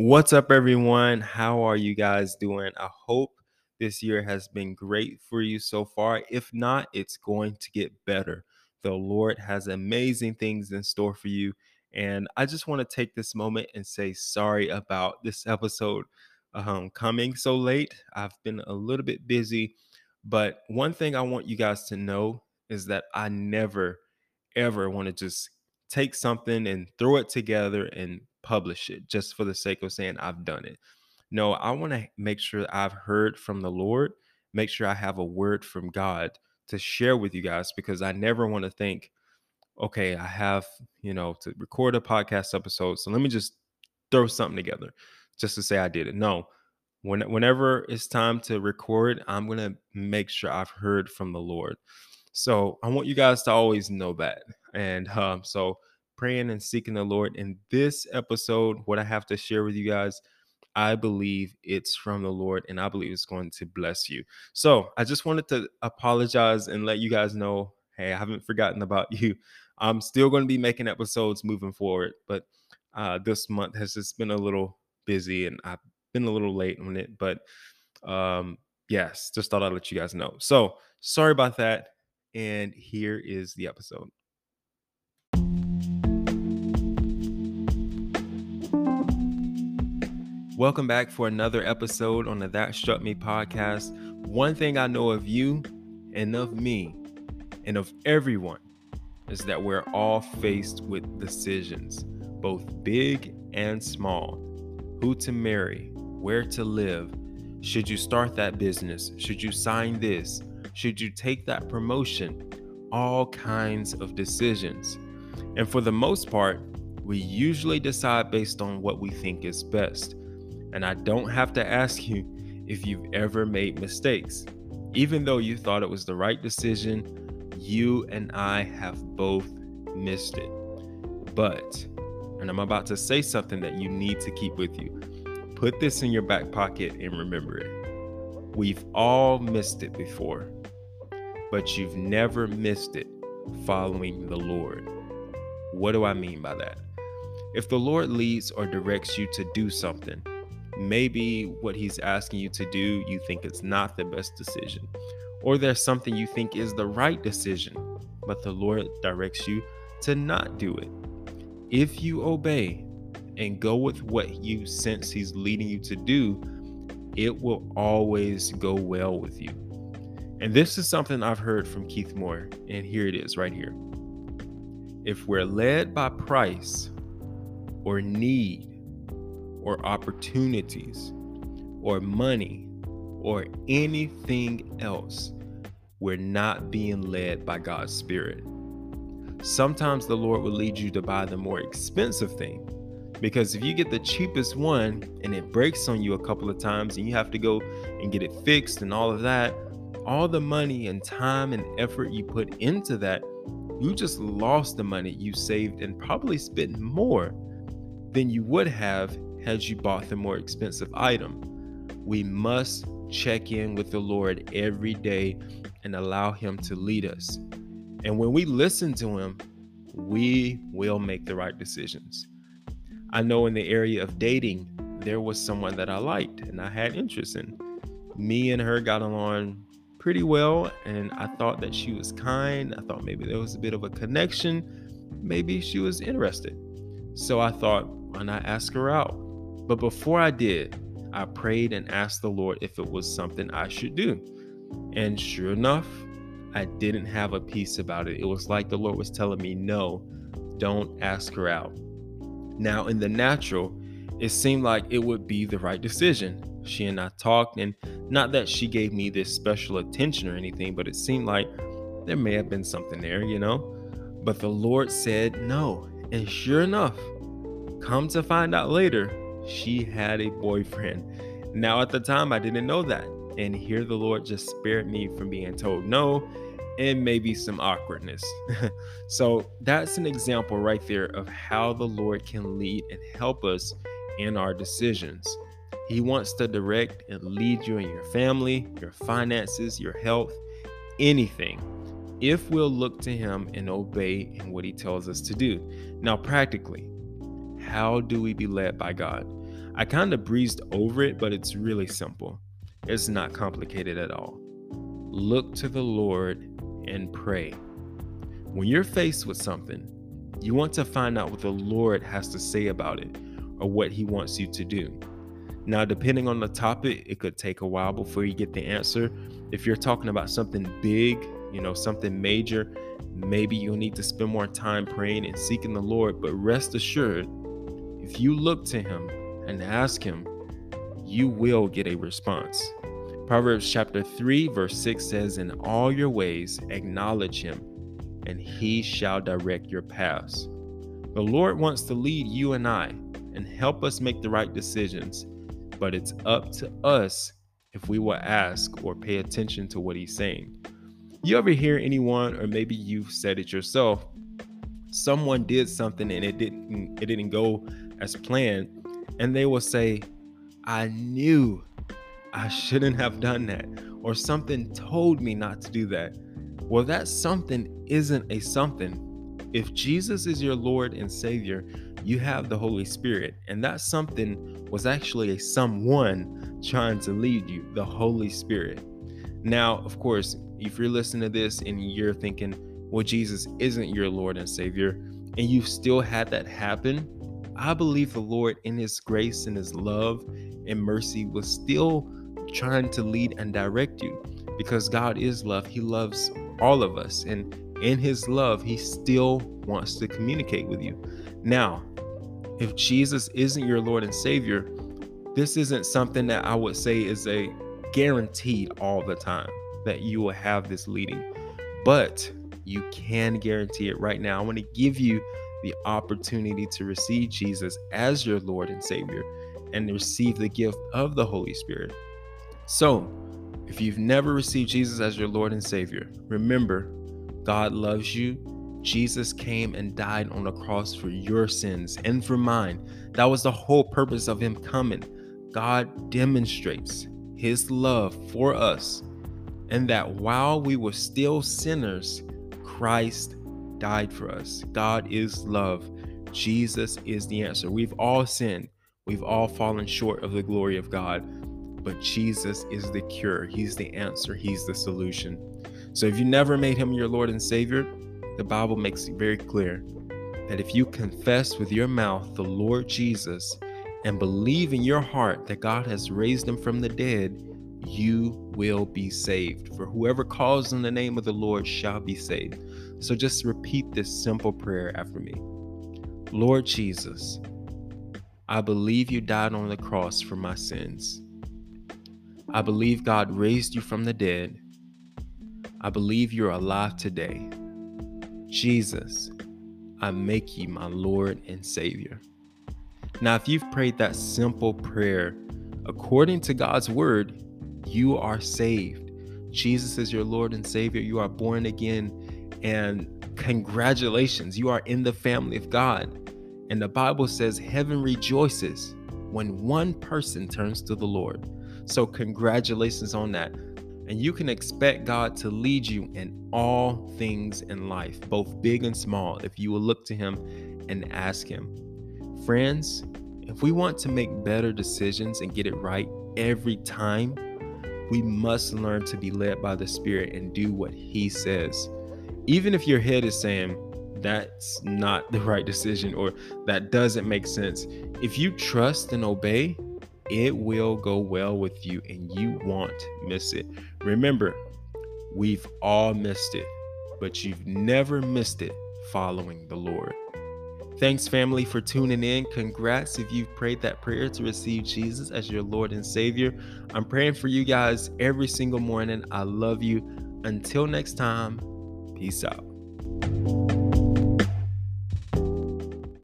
What's up, everyone? How are you guys doing? I hope this year has been great for you so far. If not, it's going to get better. The Lord has amazing things in store for you. And I just want to take this moment and say sorry about this episode um, coming so late. I've been a little bit busy. But one thing I want you guys to know is that I never, ever want to just take something and throw it together and publish it just for the sake of saying I've done it. No, I want to make sure I've heard from the Lord, make sure I have a word from God to share with you guys because I never want to think, okay, I have, you know, to record a podcast episode. So let me just throw something together just to say I did it. No, when, whenever it's time to record, I'm going to make sure I've heard from the Lord. So I want you guys to always know that. And um, so praying and seeking the Lord. In this episode, what I have to share with you guys, I believe it's from the Lord and I believe it's going to bless you. So I just wanted to apologize and let you guys know hey, I haven't forgotten about you. I'm still going to be making episodes moving forward, but uh, this month has just been a little busy and I've been a little late on it. But um, yes, just thought I'd let you guys know. So sorry about that. And here is the episode. Welcome back for another episode on the That Struck Me podcast. One thing I know of you and of me and of everyone is that we're all faced with decisions, both big and small. Who to marry, where to live, should you start that business, should you sign this, should you take that promotion, all kinds of decisions. And for the most part, we usually decide based on what we think is best. And I don't have to ask you if you've ever made mistakes. Even though you thought it was the right decision, you and I have both missed it. But, and I'm about to say something that you need to keep with you. Put this in your back pocket and remember it. We've all missed it before, but you've never missed it following the Lord. What do I mean by that? If the Lord leads or directs you to do something, maybe what he's asking you to do, you think it's not the best decision. Or there's something you think is the right decision, but the Lord directs you to not do it. If you obey and go with what you sense he's leading you to do, it will always go well with you. And this is something I've heard from Keith Moore, and here it is right here. If we're led by price or need or opportunities or money or anything else, we're not being led by God's Spirit. Sometimes the Lord will lead you to buy the more expensive thing. Because if you get the cheapest one and it breaks on you a couple of times and you have to go and get it fixed and all of that, all the money and time and effort you put into that, you just lost the money you saved and probably spent more than you would have had you bought the more expensive item. We must check in with the Lord every day and allow Him to lead us. And when we listen to Him, we will make the right decisions. I know in the area of dating, there was someone that I liked and I had interest in. Me and her got along pretty well, and I thought that she was kind. I thought maybe there was a bit of a connection. Maybe she was interested. So I thought, why not ask her out? But before I did, I prayed and asked the Lord if it was something I should do. And sure enough, I didn't have a peace about it. It was like the Lord was telling me, no, don't ask her out. Now, in the natural, it seemed like it would be the right decision. She and I talked, and not that she gave me this special attention or anything, but it seemed like there may have been something there, you know? But the Lord said no. And sure enough, come to find out later, she had a boyfriend. Now, at the time, I didn't know that. And here the Lord just spared me from being told no and maybe some awkwardness. so, that's an example right there of how the Lord can lead and help us in our decisions. He wants to direct and lead you in your family, your finances, your health, anything, if we'll look to Him and obey in what He tells us to do. Now, practically, how do we be led by God? I kind of breezed over it, but it's really simple. It's not complicated at all. Look to the Lord and pray. When you're faced with something, you want to find out what the Lord has to say about it or what He wants you to do. Now, depending on the topic, it could take a while before you get the answer. If you're talking about something big, you know, something major, maybe you'll need to spend more time praying and seeking the Lord. But rest assured, if you look to Him and ask Him, you will get a response. Proverbs chapter 3, verse 6 says, In all your ways acknowledge Him, and He shall direct your paths. The Lord wants to lead you and I and help us make the right decisions but it's up to us if we will ask or pay attention to what he's saying. You ever hear anyone, or maybe you've said it yourself, someone did something and it didn't it didn't go as planned, and they will say, I knew I shouldn't have done that, or something told me not to do that. Well, that something isn't a something. If Jesus is your Lord and Savior, you have the Holy Spirit, and that something was actually a someone trying to lead you, the Holy Spirit. Now, of course, if you're listening to this and you're thinking, well, Jesus isn't your Lord and Savior, and you've still had that happen, I believe the Lord, in His grace and His love and mercy, was still trying to lead and direct you because God is love. He loves all of us. And in His love, He still wants to communicate with you. Now, if Jesus isn't your Lord and Savior, this isn't something that I would say is a guaranteed all the time that you will have this leading, but you can guarantee it right now. I want to give you the opportunity to receive Jesus as your Lord and Savior and receive the gift of the Holy Spirit. So, if you've never received Jesus as your Lord and Savior, remember God loves you Jesus came and died on the cross for your sins and for mine. That was the whole purpose of him coming. God demonstrates his love for us, and that while we were still sinners, Christ died for us. God is love. Jesus is the answer. We've all sinned, we've all fallen short of the glory of God, but Jesus is the cure. He's the answer, He's the solution. So if you never made Him your Lord and Savior, the Bible makes it very clear that if you confess with your mouth the Lord Jesus and believe in your heart that God has raised him from the dead, you will be saved. For whoever calls on the name of the Lord shall be saved. So just repeat this simple prayer after me Lord Jesus, I believe you died on the cross for my sins. I believe God raised you from the dead. I believe you're alive today. Jesus, I make you my Lord and Savior. Now, if you've prayed that simple prayer according to God's word, you are saved. Jesus is your Lord and Savior. You are born again. And congratulations, you are in the family of God. And the Bible says heaven rejoices when one person turns to the Lord. So, congratulations on that. And you can expect God to lead you in all things in life, both big and small, if you will look to Him and ask Him. Friends, if we want to make better decisions and get it right every time, we must learn to be led by the Spirit and do what He says. Even if your head is saying, that's not the right decision or that doesn't make sense. If you trust and obey, it will go well with you and you won't miss it. Remember, we've all missed it, but you've never missed it following the Lord. Thanks, family, for tuning in. Congrats if you've prayed that prayer to receive Jesus as your Lord and Savior. I'm praying for you guys every single morning. I love you. Until next time, peace out.